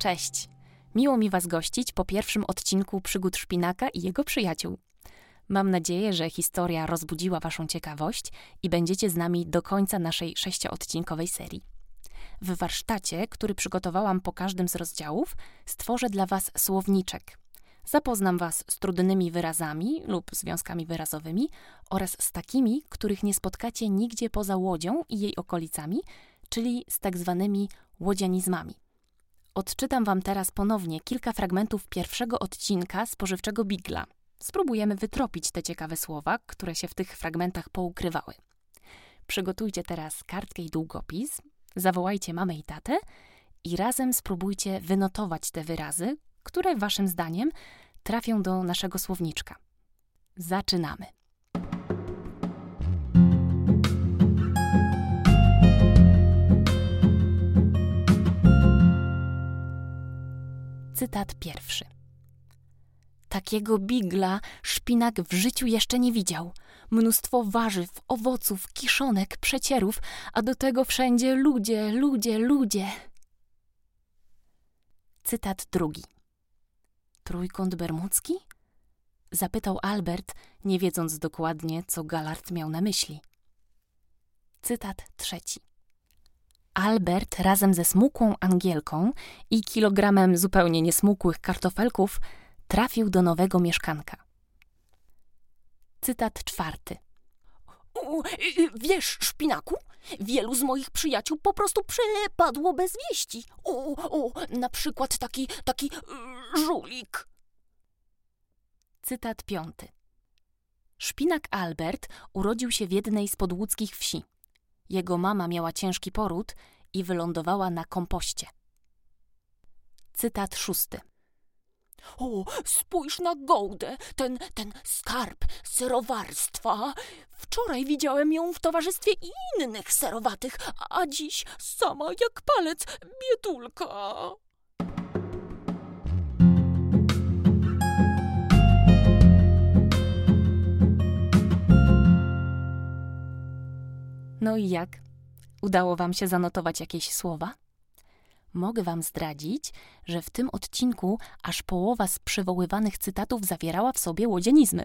Cześć! Miło mi Was gościć po pierwszym odcinku Przygód Szpinaka i jego przyjaciół. Mam nadzieję, że historia rozbudziła Waszą ciekawość i będziecie z nami do końca naszej sześcioodcinkowej serii. W warsztacie, który przygotowałam po każdym z rozdziałów, stworzę dla Was słowniczek. Zapoznam Was z trudnymi wyrazami lub związkami wyrazowymi oraz z takimi, których nie spotkacie nigdzie poza Łodzią i jej okolicami, czyli z tak zwanymi łodzianizmami. Odczytam Wam teraz ponownie kilka fragmentów pierwszego odcinka spożywczego Bigla. Spróbujemy wytropić te ciekawe słowa, które się w tych fragmentach poukrywały. Przygotujcie teraz kartkę i długopis, zawołajcie mamę i tatę i razem spróbujcie wynotować te wyrazy, które Waszym zdaniem trafią do naszego słowniczka. Zaczynamy. Cytat pierwszy. Takiego bigla szpinak w życiu jeszcze nie widział. Mnóstwo warzyw, owoców, kiszonek, przecierów, a do tego wszędzie ludzie, ludzie, ludzie. Cytat drugi. Trójkąt bermudzki? Zapytał Albert, nie wiedząc dokładnie, co Galard miał na myśli. Cytat trzeci. Albert razem ze smukłą Angielką i kilogramem zupełnie niesmukłych kartofelków trafił do nowego mieszkanka. Cytat czwarty. O, wiesz, szpinaku, wielu z moich przyjaciół po prostu przepadło bez wieści. O, o, na przykład taki, taki y, żulik. Cytat piąty. Szpinak Albert urodził się w jednej z podłódzkich wsi. Jego mama miała ciężki poród i wylądowała na kompoście. Cytat szósty. O, spójrz na gołdę, ten, ten skarb serowarstwa. Wczoraj widziałem ją w towarzystwie innych serowatych, a dziś sama jak palec, biedulka. No i jak? Udało Wam się zanotować jakieś słowa? Mogę Wam zdradzić, że w tym odcinku aż połowa z przywoływanych cytatów zawierała w sobie łodzianizmy.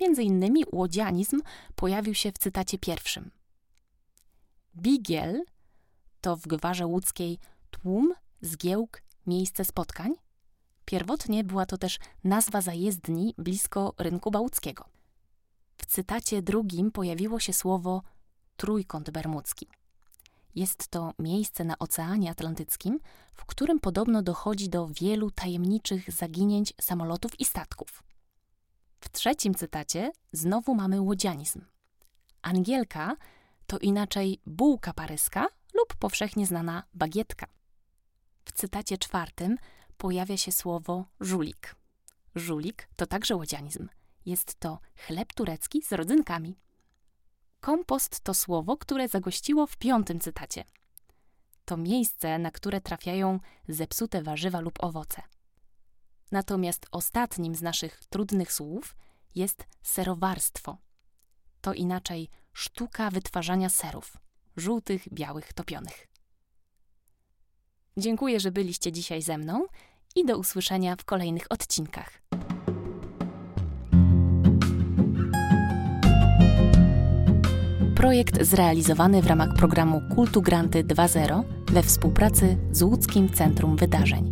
Między innymi łodzianizm pojawił się w cytacie pierwszym. Bigiel to w gwarze łódzkiej tłum, zgiełk, miejsce spotkań. Pierwotnie była to też nazwa zajezdni blisko rynku bałckiego. W cytacie drugim pojawiło się słowo Trójkąt Bermudzki. Jest to miejsce na Oceanie Atlantyckim, w którym podobno dochodzi do wielu tajemniczych zaginięć samolotów i statków. W trzecim cytacie znowu mamy łodzianizm. Angielka to inaczej bułka paryska lub powszechnie znana bagietka. W cytacie czwartym pojawia się słowo żulik. Żulik to także łodzianizm. Jest to chleb turecki z rodzynkami. Kompost to słowo, które zagościło w piątym cytacie. To miejsce, na które trafiają zepsute warzywa lub owoce. Natomiast ostatnim z naszych trudnych słów jest serowarstwo. To inaczej sztuka wytwarzania serów żółtych, białych, topionych. Dziękuję, że byliście dzisiaj ze mną i do usłyszenia w kolejnych odcinkach. Projekt zrealizowany w ramach programu Kultu Granty 2.0 we współpracy z Łódzkim Centrum Wydarzeń.